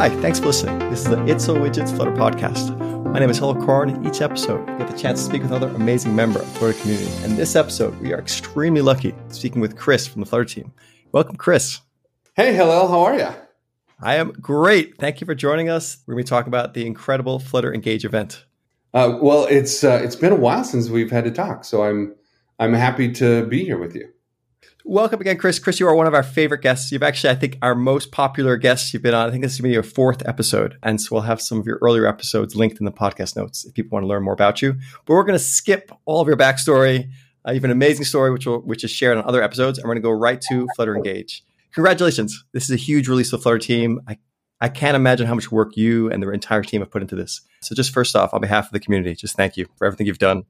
Hi, thanks for listening. This is the It's All Widgets Flutter podcast. My name is Hillel Coren. Each episode, we get the chance to speak with another amazing member of the Flutter community. And this episode, we are extremely lucky speaking with Chris from the Flutter team. Welcome, Chris. Hey, Hillel, how are you? I am great. Thank you for joining us. We're going to be talking about the incredible Flutter Engage event. Uh, well, it's uh, it's been a while since we've had to talk, so I'm I'm happy to be here with you. Welcome again, Chris. Chris, you are one of our favorite guests. You've actually, I think, our most popular guests you've been on. I think this is going to be your fourth episode. And so we'll have some of your earlier episodes linked in the podcast notes if people want to learn more about you. But we're going to skip all of your backstory. Uh, you have an amazing story, which, will, which is shared on other episodes. And we're going to go right to Flutter Engage. Congratulations. This is a huge release of Flutter team. I, I can't imagine how much work you and the entire team have put into this. So just first off, on behalf of the community, just thank you for everything you've done.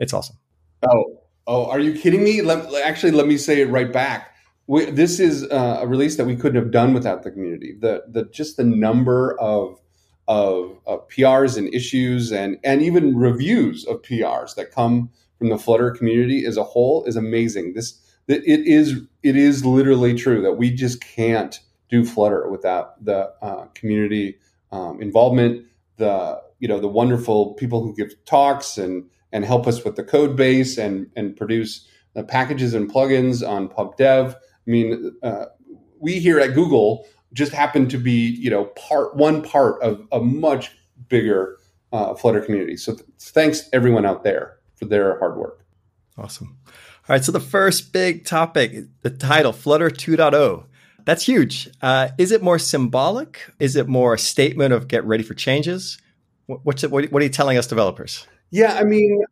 It's awesome. Oh, Oh, are you kidding me? Let, actually, let me say it right back. We, this is uh, a release that we couldn't have done without the community. The the just the number of of, of PRs and issues and and even reviews of PRs that come from the Flutter community as a whole is amazing. This it is it is literally true that we just can't do Flutter without the uh, community um, involvement. The you know the wonderful people who give talks and and help us with the code base and and produce the packages and plugins on pub.dev. I mean, uh, we here at Google just happen to be you know part one part of a much bigger uh, Flutter community. So th- thanks everyone out there for their hard work. Awesome. All right, so the first big topic, the title, Flutter 2.0. That's huge. Uh, is it more symbolic? Is it more a statement of get ready for changes? What's it, what are you telling us developers? Yeah, I mean,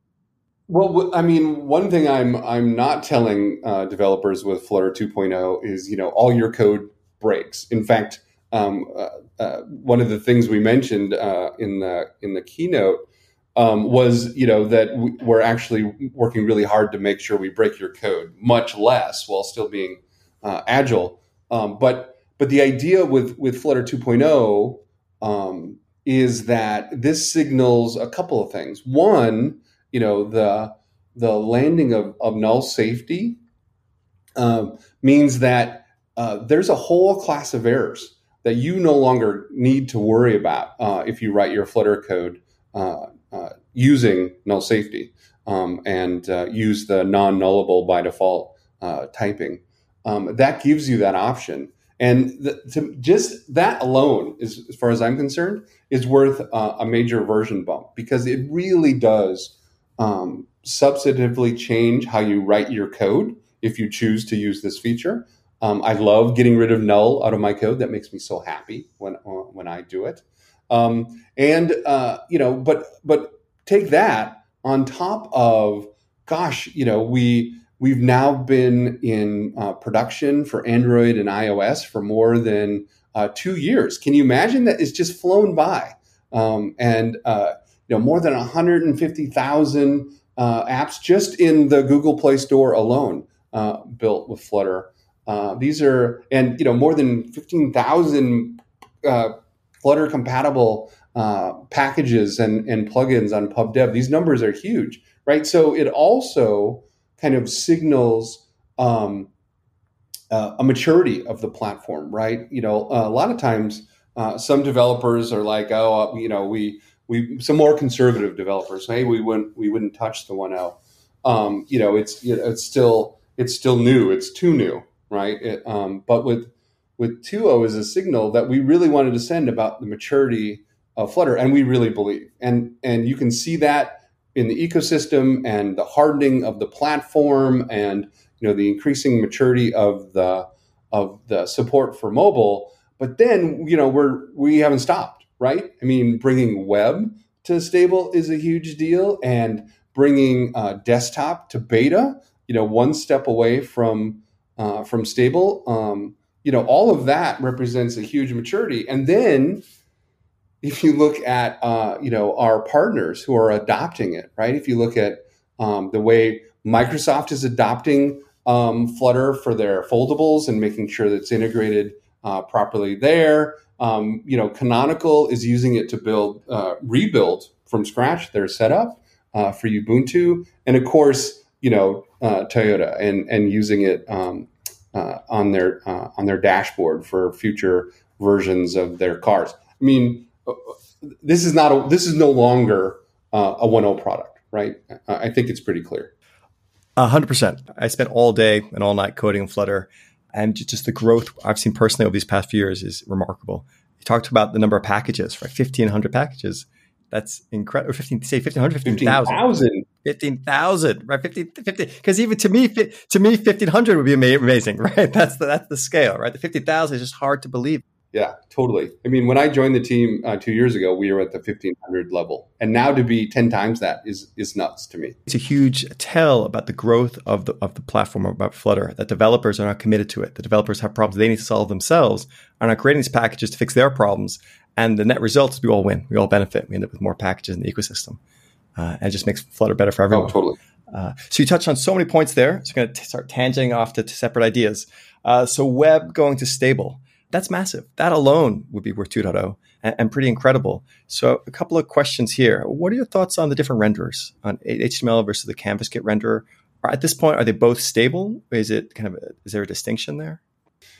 well, I mean, one thing I'm I'm not telling uh, developers with Flutter 2.0 is you know all your code breaks. In fact, um, uh, uh, one of the things we mentioned uh, in the in the keynote um, was you know that we're actually working really hard to make sure we break your code much less while still being uh, agile. Um, but but the idea with with Flutter 2.0 um, is that this signals a couple of things. One, you know, the the landing of, of null safety um, means that uh, there's a whole class of errors that you no longer need to worry about uh, if you write your Flutter code uh, uh using null safety um, and uh, use the non-nullable by default uh, typing. Um, that gives you that option. And the, to, just that alone, is, as far as I'm concerned, is worth uh, a major version bump because it really does um, substantively change how you write your code if you choose to use this feature. Um, I love getting rid of null out of my code. That makes me so happy when uh, when I do it. Um, and uh, you know, but but take that on top of, gosh, you know, we We've now been in uh, production for Android and iOS for more than uh, two years. Can you imagine that? It's just flown by, um, and uh, you know more than 150,000 uh, apps just in the Google Play Store alone uh, built with Flutter. Uh, these are and you know more than 15,000 Flutter compatible packages and, and plugins on pub.dev. These numbers are huge, right? So it also kind of signals um, uh, a maturity of the platform, right? You know, a lot of times uh, some developers are like, oh, uh, you know, we we some more conservative developers, hey, we wouldn't we wouldn't touch the 1.0. Um, you know, it's you know, it's still it's still new, it's too new, right? It, um, but with with 2.0 is a signal that we really wanted to send about the maturity of Flutter, and we really believe, and and you can see that in the ecosystem and the hardening of the platform and you know the increasing maturity of the of the support for mobile. But then you know we're we haven't stopped right? I mean bringing web to stable is a huge deal and bringing uh, desktop to beta you know one step away from uh, from stable um, you know all of that represents a huge maturity. And then if you look at uh, you know our partners who are adopting it, right? If you look at um, the way Microsoft is adopting um, Flutter for their foldables and making sure that it's integrated uh, properly there, um, you know, Canonical is using it to build uh, rebuild from scratch their setup uh, for Ubuntu, and of course, you know, uh, Toyota and and using it um, uh, on their on their dashboard for future versions of their cars. I mean, this is not a, this is no longer uh, a 1.0 product, right? I think it's pretty clear. A hundred percent. I spent all day and all night coding in Flutter, and just the growth I've seen personally over these past few years is remarkable. You talked about the number of packages, right? Fifteen hundred packages. That's incredible. Or 15, say 1500, 15,000. 15,000, right? 15, 50. Because even to me, to me, 1500 would be amazing, right? That's the, that's the scale, right? The 50,000 is just hard to believe. Yeah, totally. I mean, when I joined the team uh, two years ago, we were at the 1500 level, and now to be 10 times that is is nuts to me. It's a huge tell about the growth of the of the platform about Flutter. That developers are not committed to it. The developers have problems they need to solve themselves, are not creating these packages to fix their problems, and the net result is we all win. We all benefit. We end up with more packages in the ecosystem. Uh, and it just makes Flutter better for everyone. Oh, totally. Uh, so you touched on so many points there. So I'm going to start tangenting off to, to separate ideas. Uh, so web going to stable, that's massive. That alone would be worth 2.0 and, and, pretty incredible. So a couple of questions here. What are your thoughts on the different renderers on HTML versus the Canvas CanvasKit renderer? At this point, are they both stable? Is it kind of a, is there a distinction there?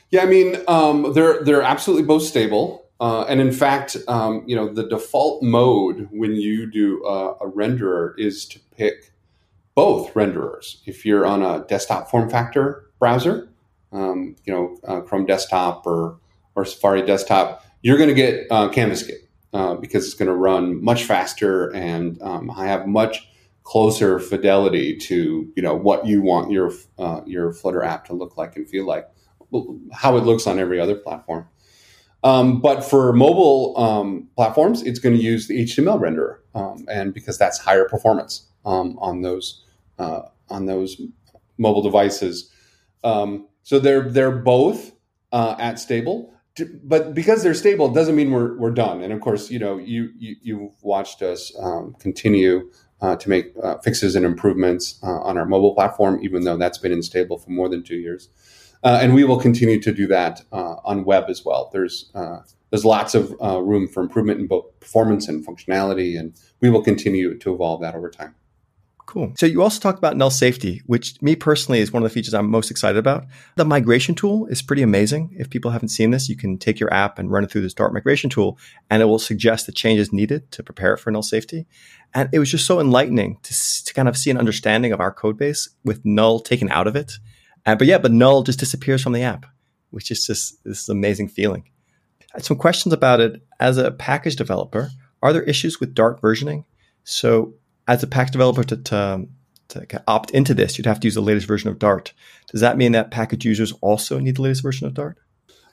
Yeah, I mean, um, they're they're absolutely both stable. Uh, and in fact, um, you know, the default mode when you do a, a, renderer is to pick both renderers. If you're on a desktop form factor browser, um, you know, uh, Chrome Desktop or or Safari Desktop, you're going to get uh, CanvasKit uh, because it's going to run much faster and um, have much closer fidelity to you know what you want your uh, your Flutter app to look like and feel like, how it looks on every other platform. Um, but for mobile um, platforms, it's going to use the HTML renderer, um, and because that's higher performance um, on those uh, on those mobile devices. Um, so they're they're both uh, at stable, but because they're stable, doesn't mean we're we're done. And of course, you know you you you've watched us um, continue uh, to make uh, fixes and improvements uh, on our mobile platform, even though that's been unstable for more than two years. Uh, and we will continue to do that uh, on web as well. There's uh, there's lots of room for improvement in both performance and functionality, and we will continue to evolve that over time. Cool. So you also talked about null safety, which me personally is one of the features I'm most excited about. The migration tool is pretty amazing. If people haven't seen this, you can take your app and run it through the Dart migration tool, and it will suggest the changes needed to prepare it for null safety. And it was just so enlightening to, to kind of see an understanding of our code base with null taken out of it uh, but yeah, but null just disappears from the app, which is just this amazing feeling. I had some questions about it. As a package developer, are there issues with Dart versioning? So, as a package developer to, to, to opt into this, you'd have to use the latest version of Dart. Does that mean that package users also need the latest version of Dart?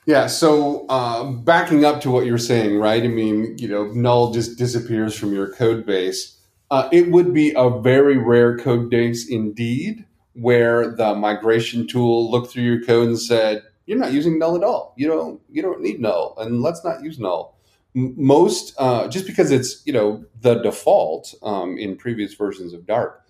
Yeah. So, uh, backing up to what you're saying, right? I mean, you know, null just disappears from your code base. Uh, it would be a very rare code base indeed where the migration tool looked through your code and said, "You're not using null at all. You don't you don't need null, and let's not use null." Most uh, just because it's you know the default um, in previous versions of Dart.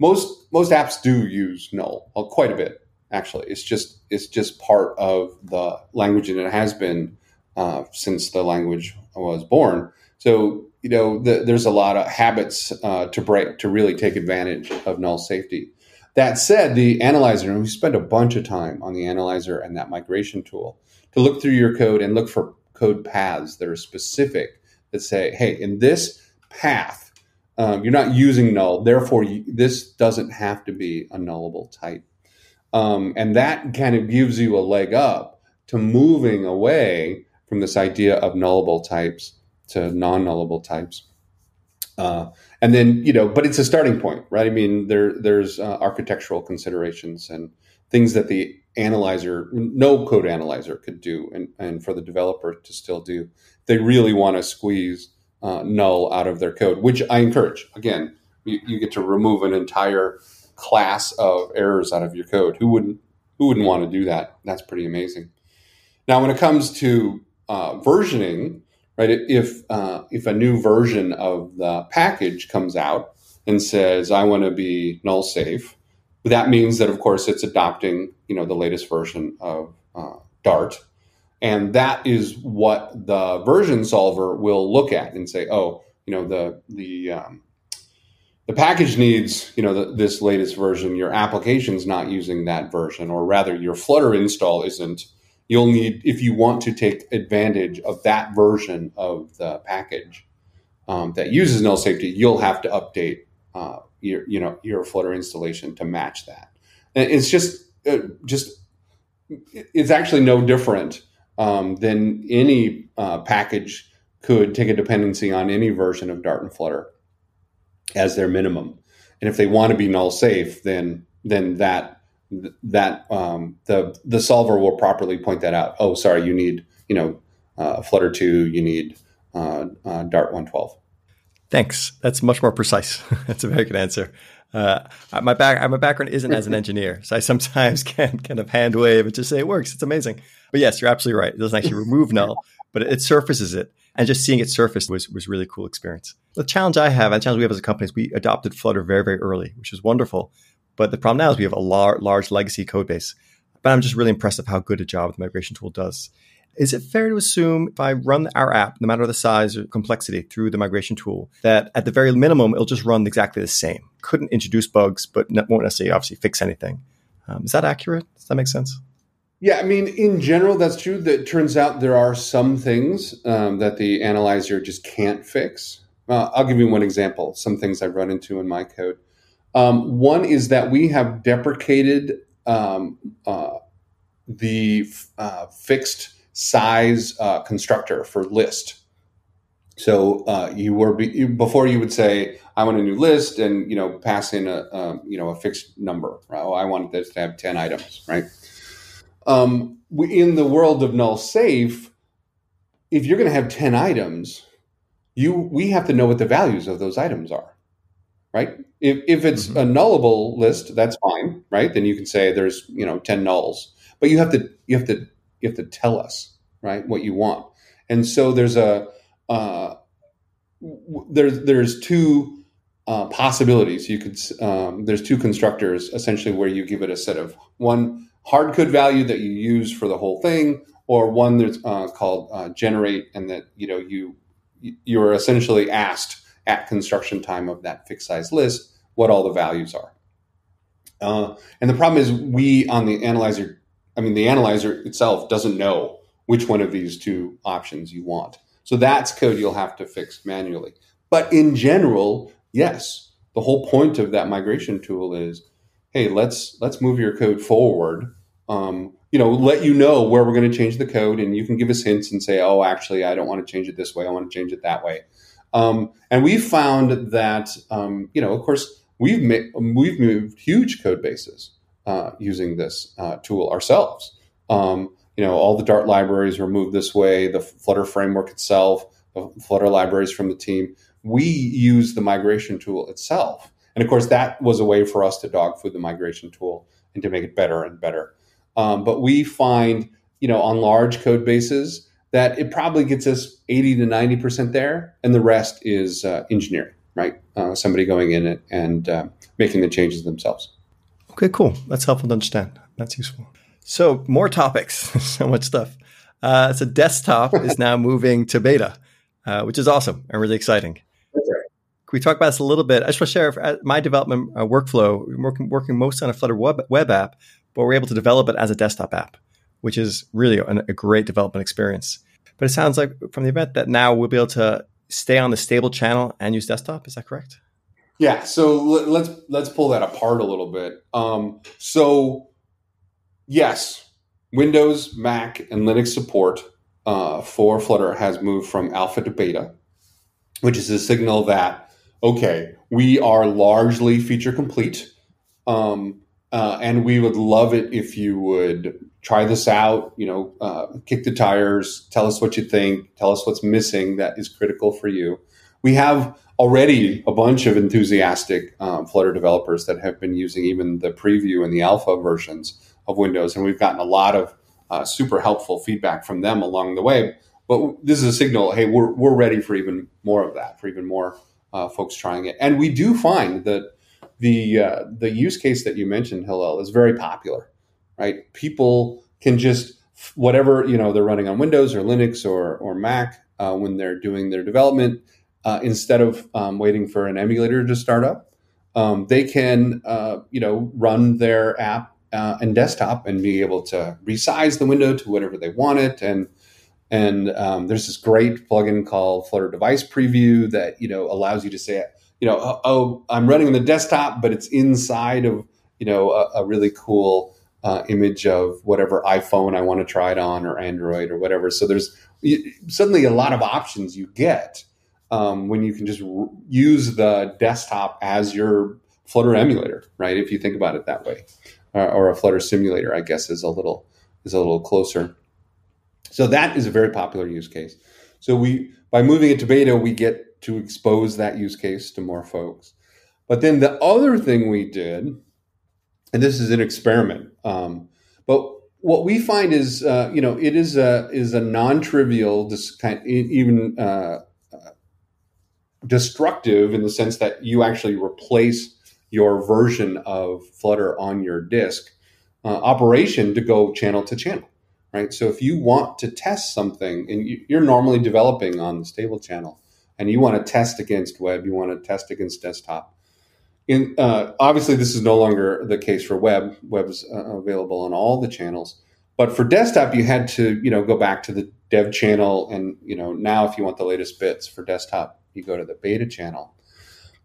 Most most apps do use null well, quite a bit. Actually, it's just it's just part of the language, and it has been uh, since the language was born. So you know the, there's a lot of habits uh, to break to really take advantage of null safety. That said, the analyzer, and we spent a bunch of time on the analyzer and that migration tool to look through your code and look for code paths that are specific that say, hey, in this path, um, you're not using null, therefore, you, this doesn't have to be a nullable type. Um, and that kind of gives you a leg up to moving away from this idea of nullable types to non nullable types. Uh, and then you know, but it's a starting point, right? I mean, there there's uh, architectural considerations and things that the analyzer, no code analyzer, could do, and and for the developer to still do. They really want to squeeze uh, null out of their code, which I encourage. Again, you, you get to remove an entire class of errors out of your code. Who wouldn't who wouldn't want to do that? That's pretty amazing. Now, when it comes to uh, versioning, right? If uh, if a new version of the package comes out and says I want to be null safe, that means that of course it's adopting you know the latest version of uh, Dart, and that is what the version solver will look at and say, oh, you know the the um, the package needs you know the, this latest version. Your application's not using that version, or rather, your Flutter install isn't you'll need if you want to take advantage of that version of the package um, that uses null safety, you'll have to update uh, your you know your Flutter installation to match that. And it's just uh, just it's actually no different um, than any uh, package could take a dependency on any version of Dart and Flutter as their minimum. And if they want to be null safe, then then that that um, the the solver will properly point that out. Oh, sorry, you need you know uh, Flutter two, you need uh, uh, Dart one twelve. Thanks. That's much more precise. That's a very good answer. Uh, my back, my background isn't as an engineer, so I sometimes can kind of hand wave and just say it works. It's amazing. But yes, you're absolutely right. It doesn't actually remove null, but it surfaces it, and just seeing it surface was was really cool experience. The challenge I have, and the challenge we have as a company, is we adopted Flutter very very early, which is wonderful. But the problem now is we have a lar- large legacy code base. But I'm just really impressed of how good a job the migration tool does. Is it fair to assume if I run our app, no matter the size or complexity, through the migration tool, that at the very minimum, it'll just run exactly the same? Couldn't introduce bugs, but won't necessarily obviously fix anything. Um, is that accurate? Does that make sense? Yeah, I mean, in general, that's true. That turns out there are some things um, that the analyzer just can't fix. Uh, I'll give you one example. Some things I've run into in my code. Um, one is that we have deprecated um, uh, the uh, fixed size uh, constructor for list. So uh, you were be, before you would say, "I want a new list," and you know, pass in a um, you know a fixed number. Right? Oh, I want this to have ten items, right? Um, we, in the world of null safe, if you're going to have ten items, you we have to know what the values of those items are, right? If if it's mm-hmm. a nullable list, that's fine, right? Then you can say there's you know ten nulls, but you have to you have to you have to tell us right what you want. And so there's a uh, there's there's two uh, possibilities. You could um, there's two constructors essentially where you give it a set of one hard code value that you use for the whole thing or one that's uh, called uh, generate and that you know you you're essentially asked at construction time of that fixed size list what all the values are. Uh, and the problem is we on the analyzer I mean, the analyzer itself doesn't know which one of these two options you want. So that's code you'll have to fix manually. But in general, yes, the whole point of that migration tool is, hey, let's let's move your code forward. Um, you know, let you know where we're going to change the code, and you can give us hints and say, oh, actually, I don't want to change it this way. I want to change it that way. Um, and we've found that, um, you know, of course, we've ma- we've moved huge code bases uh, using this uh, tool ourselves. Um, you know, all the Dart libraries were moved this way. The Flutter framework itself, the Flutter libraries from the team. We use the migration tool itself, and of course, that was a way for us to dog food the migration tool and to make it better and better. Um, but we find, you know, on large code bases that it probably gets us 80 to 90 percent there, and the rest is uh, engineering, right? Uh, somebody going in it and uh, making the changes themselves. Okay, cool. That's helpful to understand. That's useful. So, more topics. so much stuff. Uh, so, desktop is now moving to beta, uh, which is awesome and really exciting. Can we talk about this a little bit? I just want to share uh, my development uh, workflow. We're working, working most on a Flutter web, web app, but we're able to develop it as a desktop app, which is really an, a great development experience. But it sounds like from the event that now we'll be able to stay on the stable channel and use desktop. Is that correct? Yeah, so let's let's pull that apart a little bit. Um, so yes, Windows, Mac, and Linux support uh, for Flutter has moved from alpha to beta, which is a signal that okay, we are largely feature complete, um, uh, and we would love it if you would try this out. You know, uh, kick the tires, tell us what you think, tell us what's missing that is critical for you. We have already a bunch of enthusiastic um, Flutter developers that have been using even the preview and the alpha versions of Windows, and we've gotten a lot of uh, super helpful feedback from them along the way. But this is a signal: hey, we're we're ready for even more of that, for even more uh, folks trying it. And we do find that the uh, the use case that you mentioned, Hillel, is very popular. Right? People can just whatever you know they're running on Windows or Linux or or Mac uh, when they're doing their development uh, instead of um, waiting for an emulator to start up. Um, they can, uh, you know, run their app uh, and desktop and be able to resize the window to whatever they want it. And and um, there's this great plugin called Flutter Device Preview that you know allows you to say, you know, oh, oh I'm running on the desktop, but it's inside of you know a, a really cool uh, image of whatever iPhone I want to try it on or Android or whatever. So there's suddenly a lot of options you get um, when you can just r- use the desktop as your Flutter emulator, right? If you think about it that way, uh, or a Flutter simulator, I guess is a little is a little closer. So that is a very popular use case. So we by moving it to beta, we get to expose that use case to more folks. But then the other thing we did, and this is an experiment, um, but what we find is, uh, you know, it is a is a non-trivial, kind, even uh, destructive in the sense that you actually replace your version of Flutter on your disk uh, operation to go channel to channel, right? So if you want to test something, and you're normally developing on the stable channel, and you want to test against web, you want to test against desktop. In, uh, obviously, this is no longer the case for web. Web's uh, available on all the channels, but for desktop, you had to you know go back to the dev channel, and you know now if you want the latest bits for desktop, you go to the beta channel.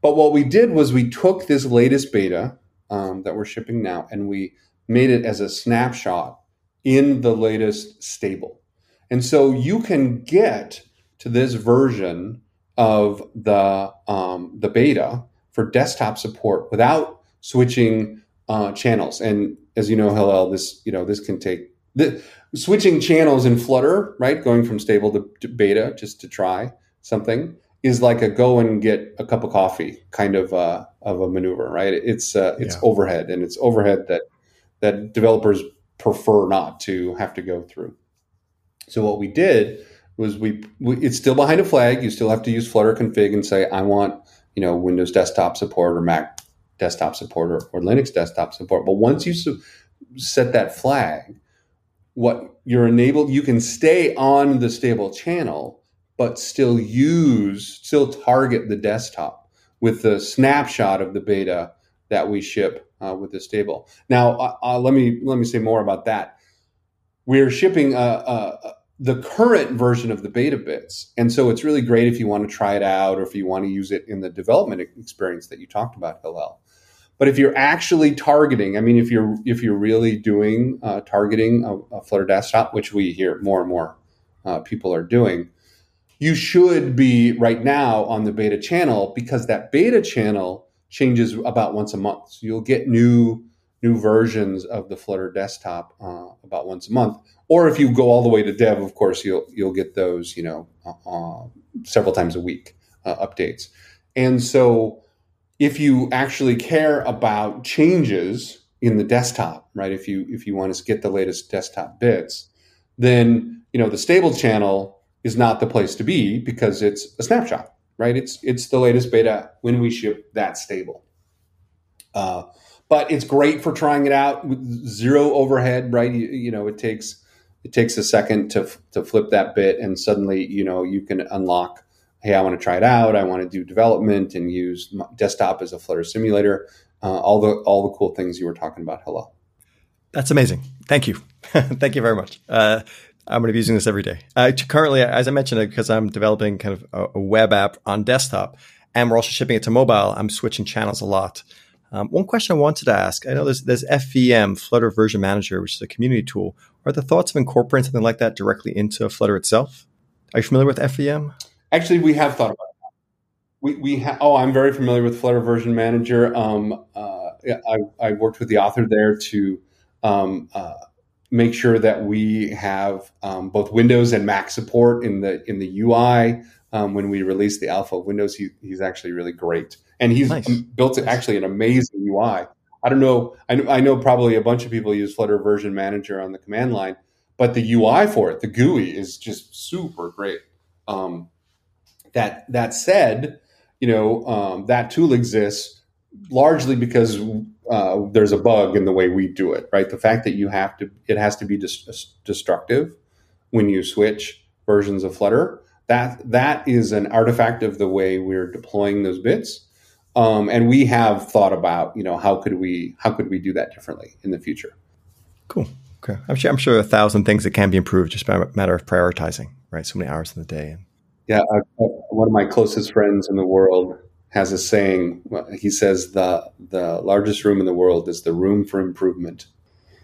But what we did was we took this latest beta um, that we're shipping now and we made it as a snapshot in the latest stable. And so you can get to this version of the um, the beta for desktop support without switching uh, channels. And as you know, Hillel, this you know this can take the, switching channels in Flutter, right? Going from stable to, to beta just to try something is like a go and get a cup of coffee kind of uh, of a maneuver, right? It's uh, it's yeah. overhead, and it's overhead that that developers prefer not to have to go through. So what we did was we, we, it's still behind a flag. You still have to use Flutter config and say I want you know Windows desktop support or Mac desktop support or, or Linux desktop support. But once you su- set that flag, what you're enabled, you can stay on the stable channel but still use, still target the desktop with the snapshot of the beta that we ship uh, with the stable. Now, uh, uh, let me let me say more about that. We're shipping uh, uh, the current version of the beta bits, and so it's really great if you want to try it out or if you want to use it in the development experience that you talked about, Hillel. But if you're actually targeting, I mean, if you're if you're really doing uh, targeting a, a, Flutter desktop, which we hear more and more people are doing, you should be right now on the beta channel because that beta channel changes about once a month. So you'll get new new versions of the Flutter desktop uh, about once a month. Or if you go all the way to dev, of course, you'll you'll get those you know uh, uh several times a week uh, updates. And so if you actually care about changes in the desktop, right? If you if you want to get the latest desktop bits, then you know the stable channel is not the place to be because it's a snapshot, right? It's it's the latest beta when we ship that stable. Uh, but it's great for trying it out with zero overhead, right? You, you, know, it takes it takes a second to to flip that bit, and suddenly you know you can unlock. Hey, I want to try it out. I want to do development and use desktop as a Flutter simulator. Uh, all the all the cool things you were talking about. Hillel. That's amazing. Thank you. Thank you very much. Uh, I'm going to be using this every day. Uh, currently, as I mentioned, because I'm developing kind of a, a, web app on desktop, and we're also shipping it to mobile. I'm switching channels a lot. Um, one question I wanted to ask: I know there's there's FVM Flutter Version Manager, which is a community tool. Are the thoughts of incorporating something like that directly into Flutter itself? Are you familiar with FVM? Actually, we have thought about that. We we ha- oh, I'm very familiar with Flutter Version Manager. Um, uh, I I worked with the author there to. Um, uh, make sure that we have um, both Windows and Mac support in the in the UI. Um, when we release the alpha of Windows, he, he's actually really great, and he's nice. built nice. actually an amazing UI. I don't know. I, I know probably a bunch of people use Flutter Version Manager on the command line, but the UI for it, the GUI, is just super great. Um, that that said, you know um, that tool exists largely because uh, there's a bug in the way we do it, right? The fact that you have to, it has to be dis- destructive when you switch versions of Flutter. That that is an artifact of the way we're deploying those bits. Um, and we have thought about, you know, how could we how could we do that differently in the future? Cool. Okay. I'm sure I'm sure a thousand things that can be improved just by a matter of prioritizing, right? So many hours in the day. Yeah, uh, one of my closest friends in the world has a saying. He says the the largest room in the world is the room for improvement.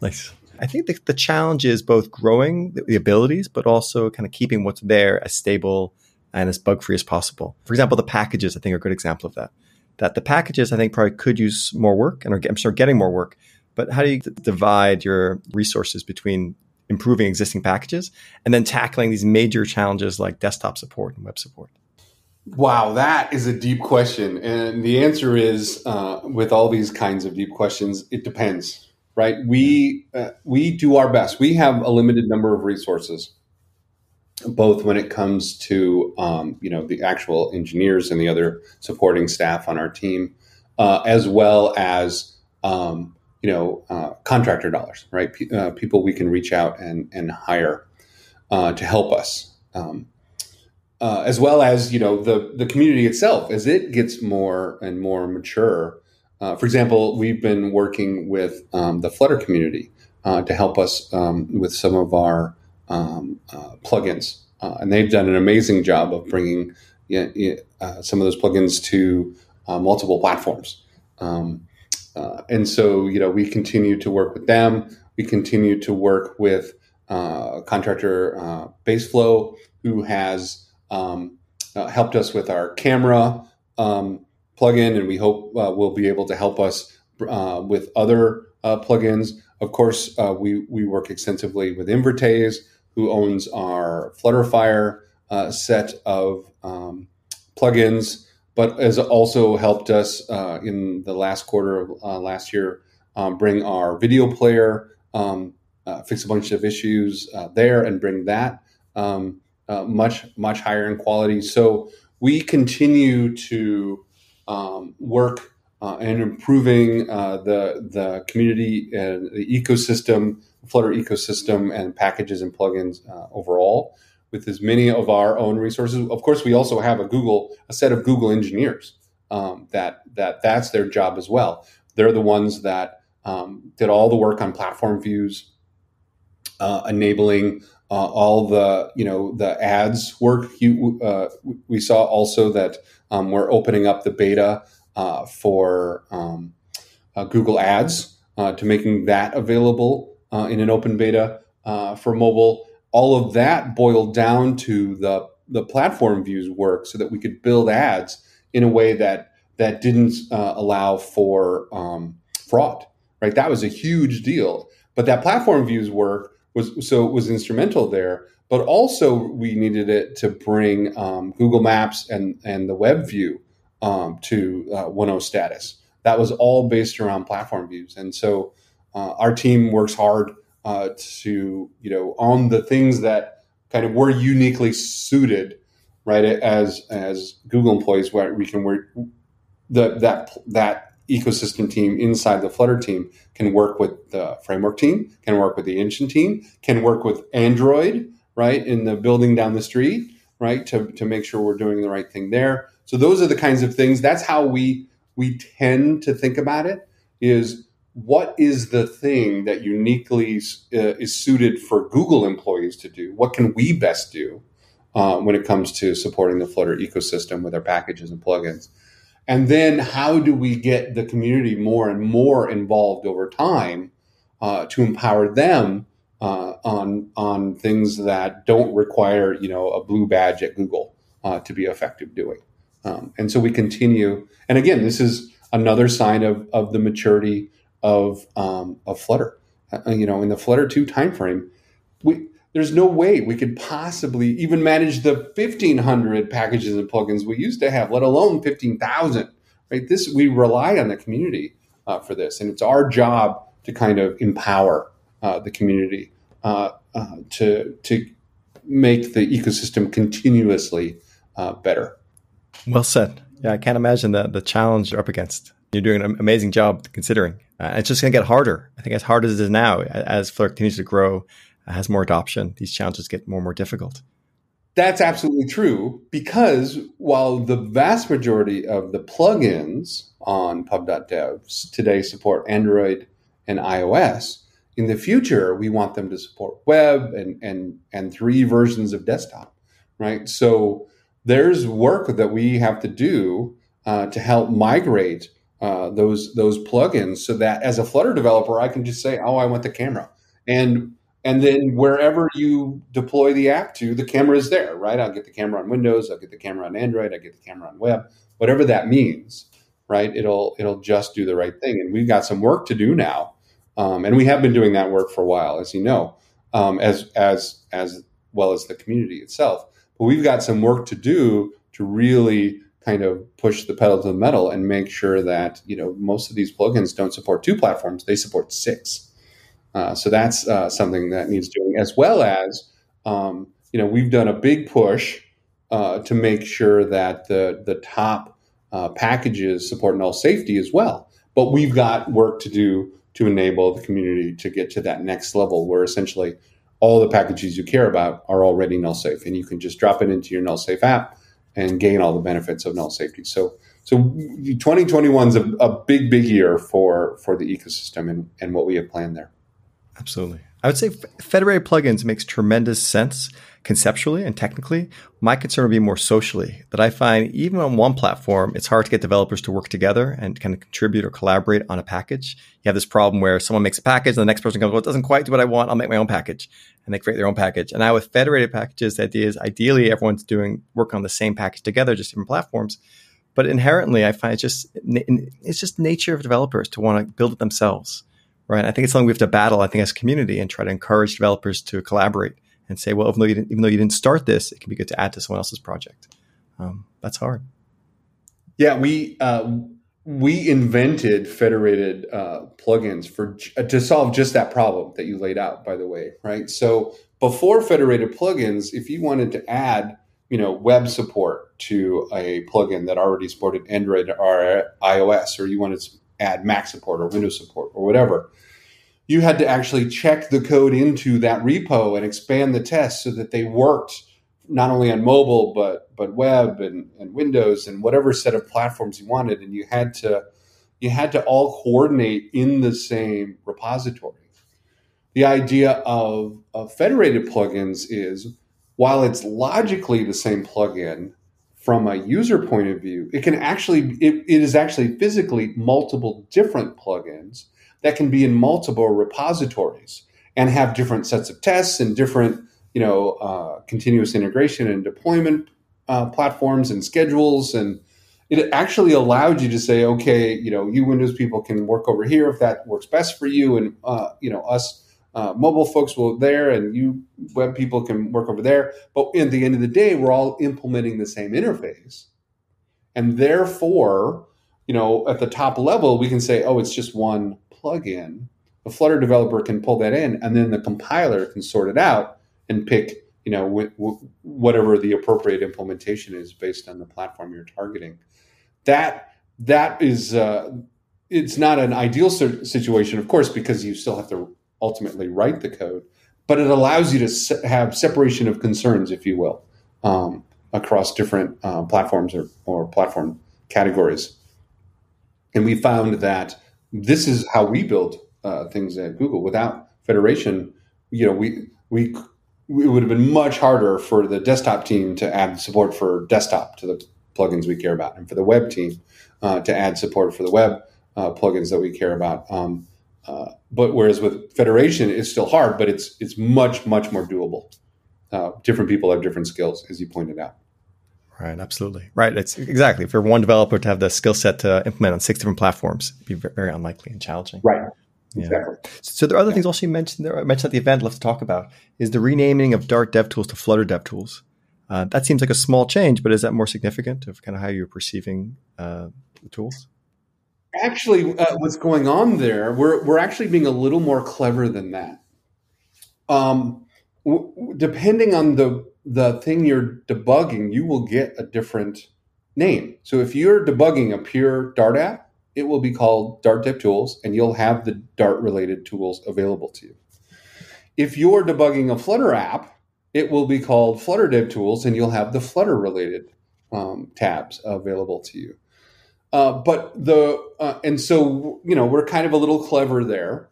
Nice. I think the, the challenge is both growing the, the abilities, but also kind of keeping what's there as stable and as bug free as possible. For example, the packages I think are a good example of that. That the packages I think probably could use more work and are, I'm sure getting more work. But how do you divide your resources between improving existing packages and then tackling these major challenges like desktop support and web support? Wow, that is a deep question. And the answer is uh, with all these kinds of deep questions, it depends, right? We, uh, we do our best. We have a limited number of resources, both when it comes to, um, you know, the actual engineers and the other supporting staff on our team, uh, as well as, um, you know, uh, contractor dollars, right? P- uh, people we can reach out and, and hire uh, to help us. Um, uh, as well as you know the the community itself as it gets more and more mature. Uh, for example, we've been working with um, the Flutter community uh, to help us um, with some of our um, uh, plugins, uh, and they've done an amazing job of bringing some of those plugins to multiple platforms. Um, and so, you know, we continue to work with them. We continue to work with contractor Baseflow, who has um, uh, helped us with our camera um, plugin, and we hope uh, will be able to help us uh, with other uh, plugins. Of course, uh, we we work extensively with Invertase, who owns our Flutterfire uh, set of um, plugins, but has also helped us in the last quarter of last year um, bring our video player, um, fix a bunch of issues there, and bring that. Um, uh, much much higher in quality. So we continue to um, work uh, and improving uh, the the community and the ecosystem, Flutter ecosystem, and packages and plugins uh, overall. With as many of our own resources, of course, we also have a Google a set of Google engineers um, that that that's their job as well. They're the ones that um, did all the work on platform views, uh, enabling uh, all the you know the ads work. You, uh, we saw also that um, we're opening up the beta uh, for um, uh, Google Ads uh, to making that available in an open beta for mobile. All of that boiled down to the the platform views work, so that we could build ads in a way that that didn't allow for um, fraud. Right, that was a huge deal. But that platform views work was so it was instrumental there. But also we needed it to bring um, Google Maps and and the web view um, to uh, 1.0 status. That was all based around platform views, and so uh, our team works hard uh, to you know on the things that kind of were uniquely suited, right? As as Google employees, where we can work the that that ecosystem team inside the Flutter team can work with the framework team, can work with the engine team, can work with Android, right, in the building down the street, right, to, to make sure we're doing the right thing there. So those are the kinds of things. That's how we we tend to think about it. Is what is the thing that uniquely uh, is suited for Google employees to do? What can we best do uh, when it comes to supporting the Flutter ecosystem with our packages and plugins? And then how do we get the community more and more involved over time uh, to empower them uh, on on things that don't require you know a blue badge at Google uh, to be effective doing. Um, and so we continue. And again, this is another sign of of the maturity of um, of Flutter. Uh, you know, in the Flutter two timeframe, we there's no way we could possibly even manage the 1500 packages and plugins we used to have let alone 15000 right? This we rely on the community uh, for this and it's our job to kind of empower uh, the community uh, uh to to make the ecosystem continuously uh, better. Well said. Yeah i can't imagine the, the challenge you're up against. You're doing an amazing job considering. Uh, it's just going to get harder. I think as hard as it is now as Flutter continues to grow has more adoption, these challenges get more and more difficult. That's absolutely true because while the vast majority of the plugins on pub.dev today support Android and iOS, in the future we want them to support web and and and three versions of desktop, right? So there's work that we have to do uh, to help migrate uh, those those plugins so that as a Flutter developer, I can just say, "Oh, I want the camera," and and then wherever you deploy the app to, the camera is there, right? I'll get the camera on Windows, I'll get the camera on Android, I get the camera on web, whatever that means, right? It'll it'll just do the right thing. And we've got some work to do now, um, and we have been doing that work for a while, as you know, um, as as as well as the community itself. But we've got some work to do to really kind of push the pedal to the metal and make sure that you know most of these plugins don't support two platforms; they support six uh, so that's uh, something that needs doing, as well as um, you know we've done a big push uh, to make sure that the the top uh, packages support null safety as well. But we've got work to do to enable the community to get to that next level, where essentially all the packages you care about are already null safe, and you can just drop it into your null safe app and gain all the benefits of null safety. So so 2021 is a, a big big year for for the ecosystem and, and what we have planned there. Absolutely. I would say federated plugins makes tremendous sense conceptually and technically. My concern would be more socially that I find even on one platform, it's hard to get developers to work together and kind of contribute or collaborate on a package. You have this problem where someone makes a package and the next person goes, well, it doesn't quite do what I want. I'll make my own package and they create their own package. And now with federated packages, the idea is ideally everyone's doing work on the same package together, just different platforms. But inherently, I find it's just, it's just nature of developers to want to build it themselves right? I think it's something we have to battle, I think, as a community and try to encourage developers to collaborate and say, well, even though you didn't, even though you didn't start this, it can be good to add to someone else's project. Um, that's hard. Yeah, we uh, we invented federated uh, plugins for uh, to solve just that problem that you laid out. By the way, right? So before federated plugins, if you wanted to add you know web support to a plugin that already supported Android or iOS, or you wanted add Mac support or Windows support or whatever, you had to actually check the code into that repo and expand the tests so that they worked not only on mobile but but web and, and Windows and whatever set of platforms you wanted, and you had to you had to all coordinate in the same repository. The idea of, of federated plugins is while it's logically the same plugin, from a user point of view, it can actually it, it is actually physically multiple different plugins that can be in multiple repositories and have different sets of tests and different you know uh, continuous integration and deployment uh, platforms and schedules. And it actually allowed you to say okay you know you windows people can work over here if that works best for you and uh, you know us uh, mobile folks will there and you web people can work over there. But at the end of the day, we're all implementing the same interface. And therefore, you know, at the top level, we can say, oh, it's just one plugin. The Flutter developer can pull that in, and then the compiler can sort it out and pick, you know, wh- wh- whatever the appropriate implementation is based on the platform you're targeting. That that is, uh, it's not an ideal situation, of course, because you still have to ultimately write the code, but it allows you to se- have separation of concerns, if you will, um, across different uh, platforms or, or platform categories. And we found that this is how we build uh, things at Google. Without federation, you know, we we it would have been much harder for the desktop team to add support for desktop to the plugins we care about, and for the web team uh, to add support for the web uh, plugins that we care about. Um, uh, but whereas with federation, it's still hard, but it's it's much much more doable. Uh, different people have different skills, as you pointed out. Right, absolutely. Right, it's exactly for one developer to have the skill set to implement on six different platforms, it'd be very unlikely and challenging. Right. Exactly. Yeah. So there are other yeah. things also you mentioned there, I mentioned at the event, I'd love to talk about, is the renaming of Dart DevTools to Flutter DevTools. Uh, that seems like a small change, but is that more significant of kind of how you're perceiving uh, the tools? Actually uh, what's going on there we're, we're actually being a little more clever than that. Um, w- depending on the the thing you're debugging you will get a different name. So if you're debugging a pure dart app it will be called dart dev tools and you'll have the dart related tools available to you. If you're debugging a flutter app it will be called Flutter Dev Tools, and you'll have the Flutter related um, tabs available to you. Uh, but the uh, and so you know we're kind of a little clever there.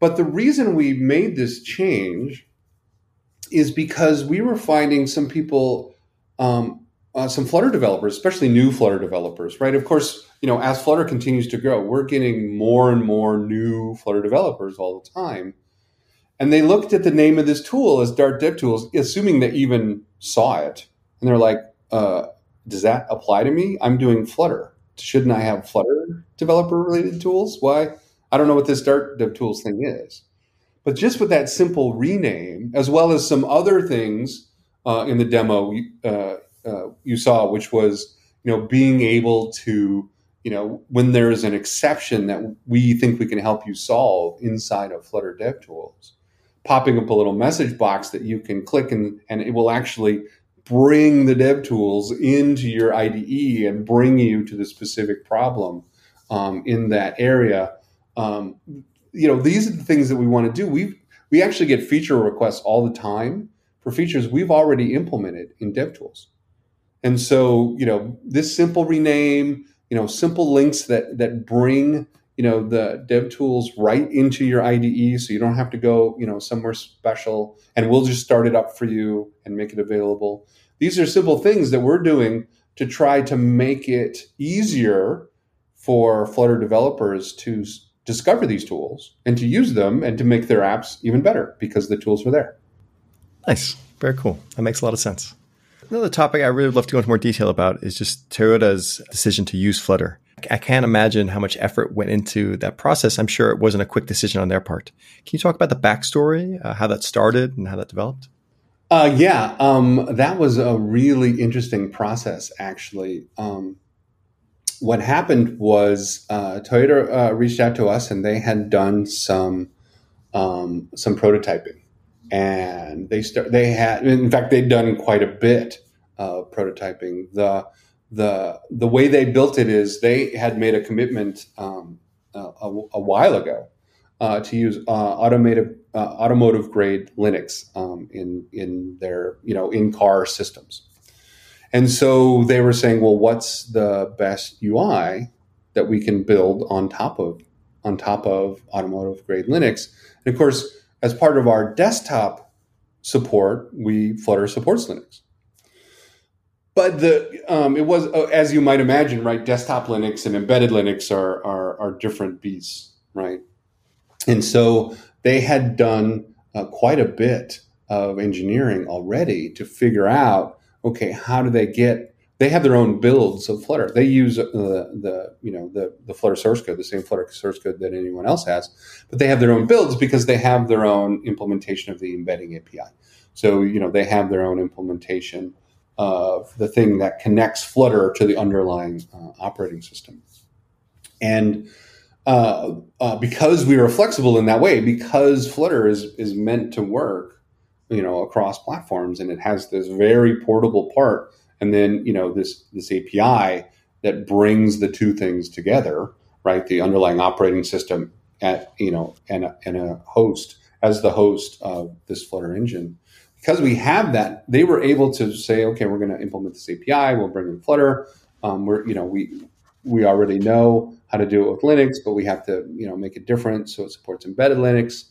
But the reason we made this change is because we were finding some people, um, uh, some Flutter developers, especially new Flutter developers, right? Of course, you know as Flutter continues to grow, we're getting more and more new Flutter developers all the time. And they looked at the name of this tool as Dart Dev Tools, assuming they even saw it, and they're like, uh, "Does that apply to me? I'm doing Flutter." Shouldn't I have Flutter developer related tools? Why? I don't know what this Dart Dev Tools thing is. But just with that simple rename, as well as some other things uh, in the demo uh, uh, you saw, which was you know being able to you know when there is an exception that we think we can help you solve inside of Flutter Dev Tools, popping up a little message box that you can click and and it will actually bring the dev tools into your IDE and bring you to the specific problem um, in that area. Um, you know, these are the things that we want to do. We we actually get feature requests all the time for features we've already implemented in DevTools. And so, you know, this simple rename, you know, simple links that that bring you know the dev tools right into your IDE so you don't have to go you know somewhere special and we'll just start it up for you and make it available these are simple things that we're doing to try to make it easier for Flutter developers to discover these tools and to use them and to make their apps even better because the tools are there. Nice. Very cool. That makes a lot of sense. Another topic I really would love to go into more detail about is just Toyota's decision to use Flutter. I can't imagine how much effort went into that process. I'm sure it wasn't a quick decision on their part. Can you talk about the backstory, uh, how that started, and how that developed? Uh, yeah, um, that was a really interesting process, actually. Um, what happened was uh, Toyota uh, reached out to us, and they had done some um, some prototyping, and they start. They had, in fact, they'd done quite a bit of prototyping. the the The way they built it is they had made a commitment um, a, a, while ago uh, to use uh, automotive uh, automotive grade Linux um, in in their you know in car systems. And so they were saying, well, what's the best UI that we can build on top of on top of automotive grade Linux? And of course, as part of our desktop support, we Flutter supports Linux. But the um, it was uh, as you might imagine, right? Desktop Linux and embedded Linux are are, are different beasts, right? And so they had done uh, quite a bit of engineering already to figure out okay, how do they get they have their own builds of Flutter. They use uh, the you know the the Flutter source code, the same Flutter source code that anyone else has, but they have their own builds because they have their own implementation of the embedding API. So you know they have their own implementation of the thing that connects Flutter to the underlying uh, operating system, and uh, uh, because we are flexible in that way, because Flutter is is meant to work, you know, across platforms, and it has this very portable part, and then you know this this API that brings the two things together, right? The underlying operating system at you know and and a host as the host of this Flutter engine. Because we have that, they were able to say, okay, we're going to implement this API. We'll bring in Flutter. Um, we're you know we we already know how to do it with Linux, but we have to you know make it different so it supports embedded Linux.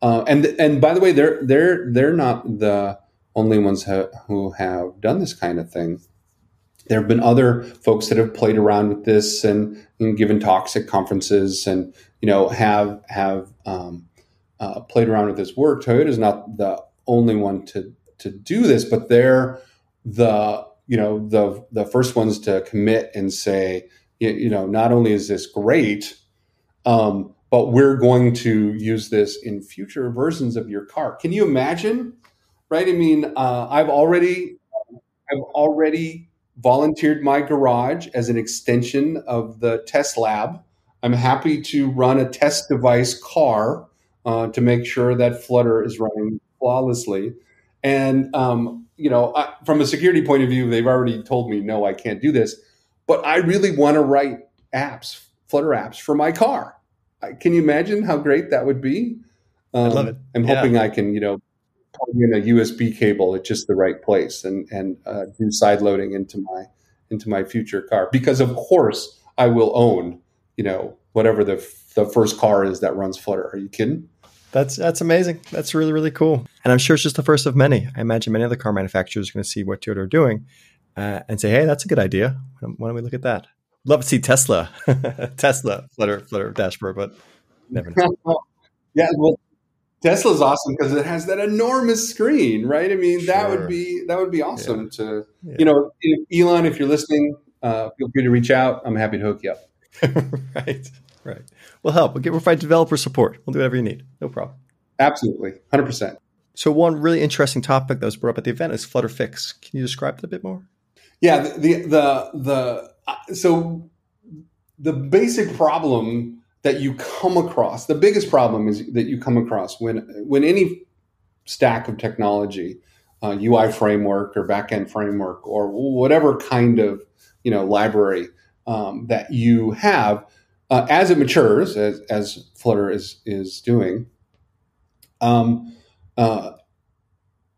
Uh, and and by the way, they're they're they're not the only ones ha- who have done this kind of thing. There have been other folks that have played around with this and, and given talks at conferences, and you know have have um, uh, played around with this work. Toyota is not the only one to to do this, but they're the you know the the first ones to commit and say you, you know, not only is this great, um, but we're going to use this in future versions of your car. Can you imagine? Right? I mean, uh, I've already, I've already volunteered my garage as an extension of the test lab. I'm happy to run a test device car uh, to make sure that Flutter is running flawlessly. And um, you know, I, from a security point of view, they've already told me no, I can't do this but I really want to write apps, Flutter apps for my car. Can you imagine how great that would be? Um, I love it. I'm yeah. hoping I can, you know, plug in a USB cable at just the right place and and uh, do side loading into my into my future car because of course I will own you know whatever the the first car is that runs Flutter. Are you kidding? That's that's amazing. That's really really cool. And I'm sure it's just the first of many. I imagine many other car manufacturers are going to see what Toyota are doing uh, and say, "Hey, that's a good idea. Why don't we look at that?" Love to see Tesla, Tesla Flutter Flutter dashboard, but never know. yeah, well, Tesla's awesome because it has that enormous screen, right? I mean, that would be that would be awesome yeah. to yeah. you know, Elon, if you're listening, uh, feel free to reach out. I'm happy to hook you up. right, right. We'll help. We'll get we'll find developer support. We'll do whatever you need. No problem. Absolutely, hundred percent. So one really interesting topic that was brought up at the event is Flutter Fix. Can you describe it a bit more? Yeah, the the the, the uh, so the basic problem that you come across, the biggest problem is that you come across when when any stack of technology, uh, UI framework or backend framework or whatever kind of you know library um, that you have, uh, as it matures, as, as Flutter is is doing, um, uh,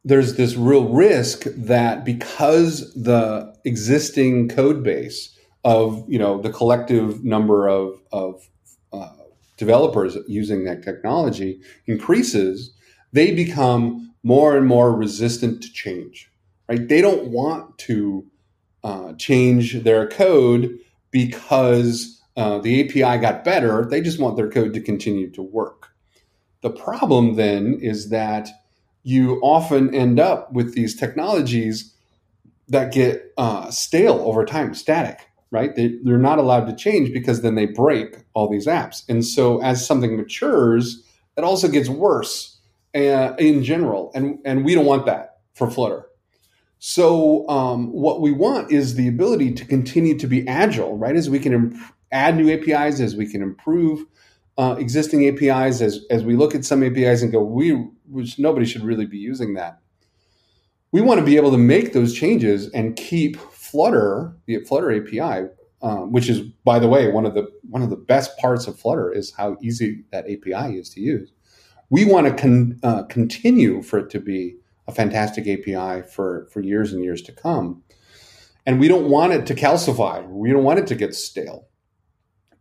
there's this real risk that because the existing code base of you know the collective number of of uh, developers using that technology increases, they become more and more resistant to change. Right? They don't want to uh, change their code because uh, the API got better. They just want their code to continue to work. The problem then is that you often end up with these technologies that get uh, stale over time, static right? They, they're not allowed to change because then they break all these apps. And so as something matures, it also gets worse uh, in general. And, and we don't want that for Flutter. So um, what we want is the ability to continue to be agile, right? As we can imp- add new APIs, as we can improve uh, existing APIs, as, as we look at some APIs and go, we which nobody should really be using that. We want to be able to make those changes and keep Flutter, the Flutter API, um, which is, by the way, one of the one of the best parts of Flutter is how easy that API is to use. We want to con- uh, continue for it to be a fantastic API for for years and years to come, and we don't want it to calcify. We don't want it to get stale,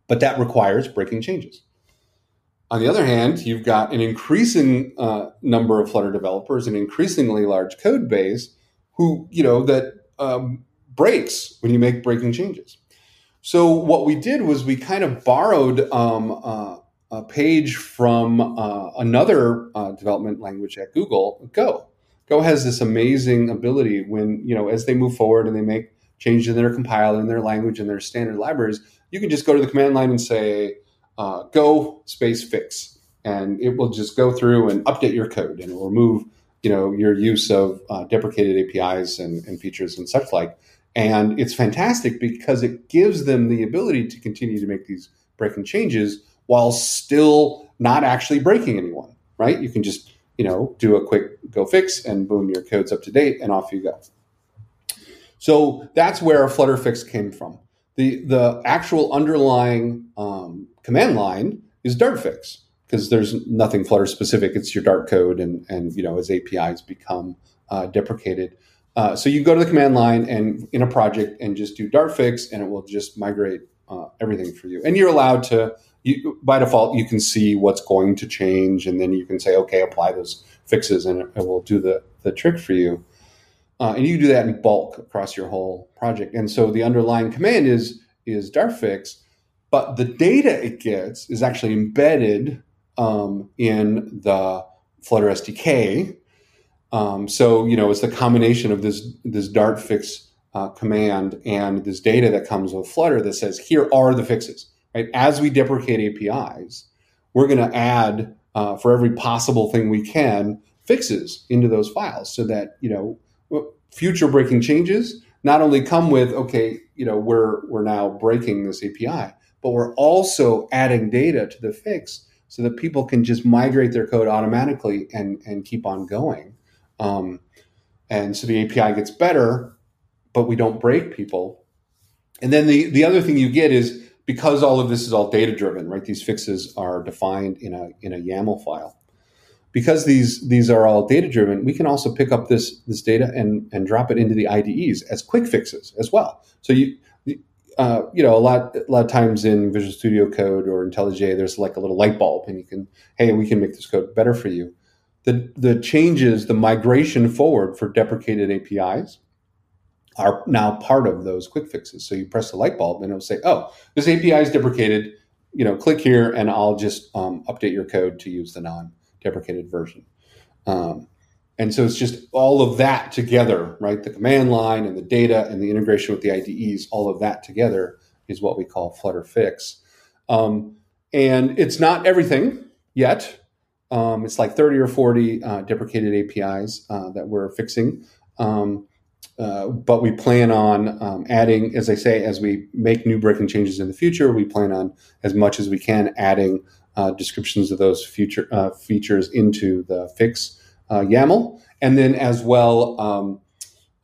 but that requires breaking changes. On the other hand, you've got an increasing uh, number of Flutter developers, an increasingly large code base, who you know that um, breaks when you make breaking changes. So what we did was we kind of borrowed um, uh, a page from uh, another uh, development language at Google, Go. Go has this amazing ability when you know as they move forward and they make changes in their compiler in their language and their standard libraries, you can just go to the command line and say uh, Go space fix, and it will just go through and update your code and remove you know your use of uh, deprecated APIs and, and features and such like and it's fantastic because it gives them the ability to continue to make these breaking changes while still not actually breaking anyone, right? You can just, you know, do a quick go fix and boom, your code's up to date and off you go. So that's where Flutter fix came from. The, the actual underlying um, command line is Dart fix because there's nothing Flutter specific. It's your Dart code and, and you know, as APIs become uh, deprecated. Uh, so you go to the command line and in a project and just do Dart fix, and it will just migrate uh, everything for you. And you're allowed to, you, by default, you can see what's going to change, and then you can say, okay, apply those fixes, and it, it will do the the trick for you. Uh, and you do that in bulk across your whole project. And so the underlying command is is Dart fix, but the data it gets is actually embedded um, in the Flutter SDK um, so you know, it's the combination of this this Dart fix uh, command and this data that comes with Flutter that says here are the fixes. Right as we deprecate APIs, we're going to add uh, for every possible thing we can fixes into those files so that you know future breaking changes not only come with okay you know we're we're now breaking this API, but we're also adding data to the fix so that people can just migrate their code automatically and and keep on going um, and so the API gets better, but we don't break people. And then the, the other thing you get is because all of this is all data driven, right? These fixes are defined in a, in a YAML file. Because these these are all data driven, we can also pick up this this data and and drop it into the IDEs as quick fixes as well. So you uh, you know, a lot a lot of times in Visual Studio Code or IntelliJ, there's like a little light bulb, and you can, hey, we can make this code better for you. The the changes, the migration forward for deprecated APIs are now part of those quick fixes. So you press the light bulb, and it'll say, oh, this API is deprecated. You know, click here, and I'll just um, update your code to use the non-deprecated version. Um, and so it's just all of that together, right? The command line and the data and the integration with the IDEs, all of that together is what we call Flutter Fix. Um, and it's not everything yet. Um, it's like 30 or 40 uh, deprecated APIs uh, that we're fixing. Um, uh, but we plan on um, adding, as I say, as we make new breaking changes in the future, we plan on as much as we can adding uh, descriptions of those future uh, features into the fix uh, YAML. And then as well, um,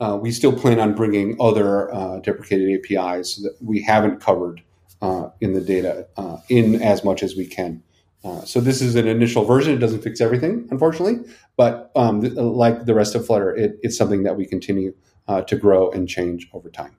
uh, we still plan on bringing other uh, deprecated APIs that we haven't covered uh, in the data uh, in as much as we can. Uh, so this is an initial version. It doesn't fix everything, unfortunately, but um, th- like the rest of Flutter, it, it's something that we continue to grow and change over time.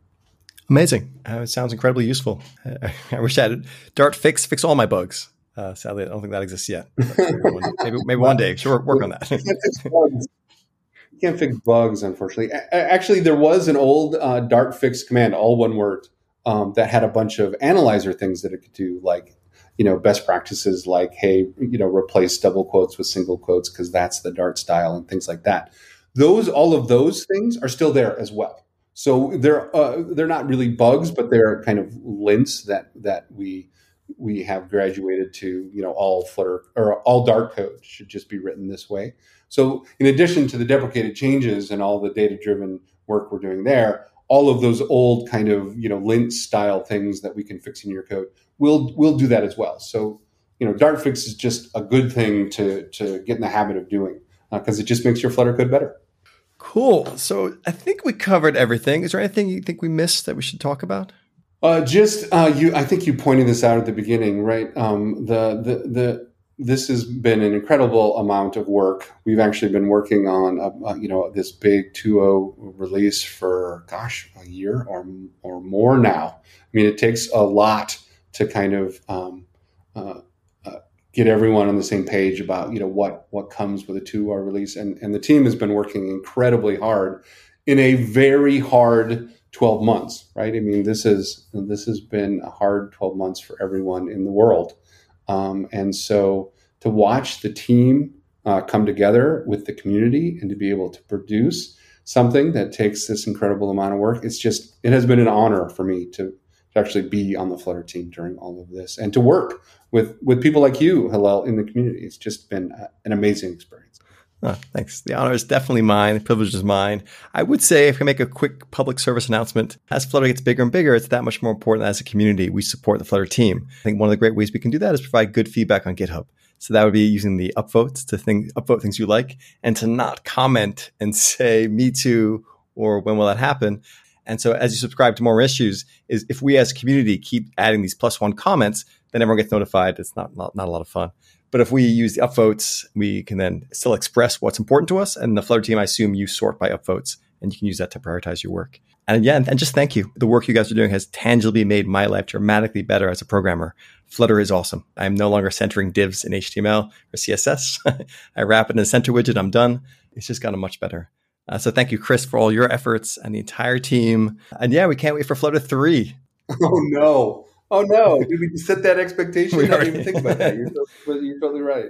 Amazing. it sounds incredibly useful. I wish I had Dart fix fix all my bugs. Uh, sadly, I don't think that exists yet. Maybe one, maybe, maybe one day. Sure, work on that. you can't fix bugs, unfortunately. Actually, there was an old uh, Dart fix command, all one word, um, that had a bunch of analyzer things that it could do, like you know best practices, like hey, you know replace double quotes with single quotes because that's the Dart style and things like that. Those, all of those things are still there as well. So they're uh, they're not really bugs, but they're kind of lints that that we we have graduated to you know all Flutter or all Dart code should just be written this way. So in addition to the deprecated changes and all the data driven work we're doing there, all of those old kind of you know lint style things that we can fix in your code, we'll we'll do that as well. So you know Dart fix is just a good thing to to get in the habit of doing because uh, it just makes your Flutter code better. Cool. So I think we covered everything. Is there anything you think we missed that we should talk about? Uh, just uh, you, I think you pointed this out at the beginning, right? Um, the the the this has been an incredible amount of work. We've actually been working on a, a, you know this big 2.0 release for gosh a year or or more now. I mean, it takes a lot to kind of um, uh, uh, get everyone on the same page about you know what what comes with a 2.0 release, and and the team has been working incredibly hard in a very hard 12 months, right? I mean, this is this has been a hard 12 months for everyone in the world, um, and so to watch the team uh, come together with the community and to be able to produce something that takes this incredible amount of work, it's just it has been an honor for me to, to actually be on the Flutter team during all of this and to work with with people like you, Hillel, in the community. It's just been a, an amazing experience. Oh, thanks. The honor is definitely mine. The privilege is mine. I would say if I make a quick public service announcement, as Flutter gets bigger and bigger, it's that much more important as a community we support the Flutter team. I think one of the great ways we can do that is provide good feedback on GitHub. So that would be using the upvotes to think, upvote things you like and to not comment and say me too or when will that happen. And so as you subscribe to more issues, is if we as a community keep adding these plus one comments, then everyone gets notified. It's not, not, not a lot of fun. But if we use the upvotes, we can then still express what's important to us. And the Flutter team, I assume you sort by upvotes and you can use that to prioritize your work. And yeah, and just thank you. The work you guys are doing has tangibly made my life dramatically better as a programmer. Flutter is awesome. I'm no longer centering divs in HTML or CSS. I wrap it in a center widget. I'm done. It's just gotten much better. Uh, so thank you, Chris, for all your efforts and the entire team. And yeah, we can't wait for Flutter 3. Oh, no. Oh no! Did we set that expectation? We I didn't even think about that. You're, totally, you're totally right.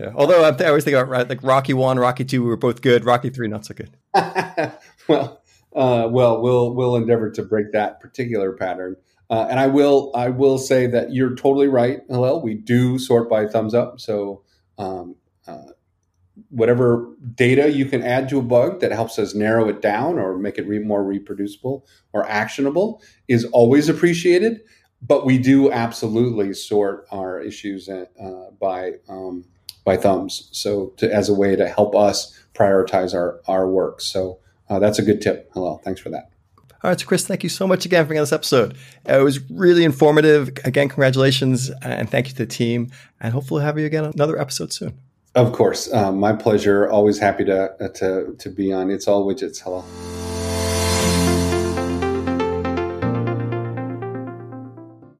yeah. Although I always think about right, like Rocky One, Rocky Two were both good. Rocky Three not so good. well, uh, well, we'll we'll endeavor to break that particular pattern. Uh, and I will I will say that you're totally right, Hillel. We do sort by thumbs up. So um, uh, whatever data you can add to a bug that helps us narrow it down or make it re- more reproducible or actionable is always appreciated. But we do absolutely sort our issues uh, by um, by thumbs, so to, as a way to help us prioritize our our work. So uh, that's a good tip. Hillel, thanks for that. All right, so Chris, thank you so much again for being on this episode. It was really informative. Again, congratulations and thank you to the team. And hopefully, we'll have you again on another episode soon. Of course, um, my pleasure. Always happy to uh, to to be on. It's all widgets. Hillel.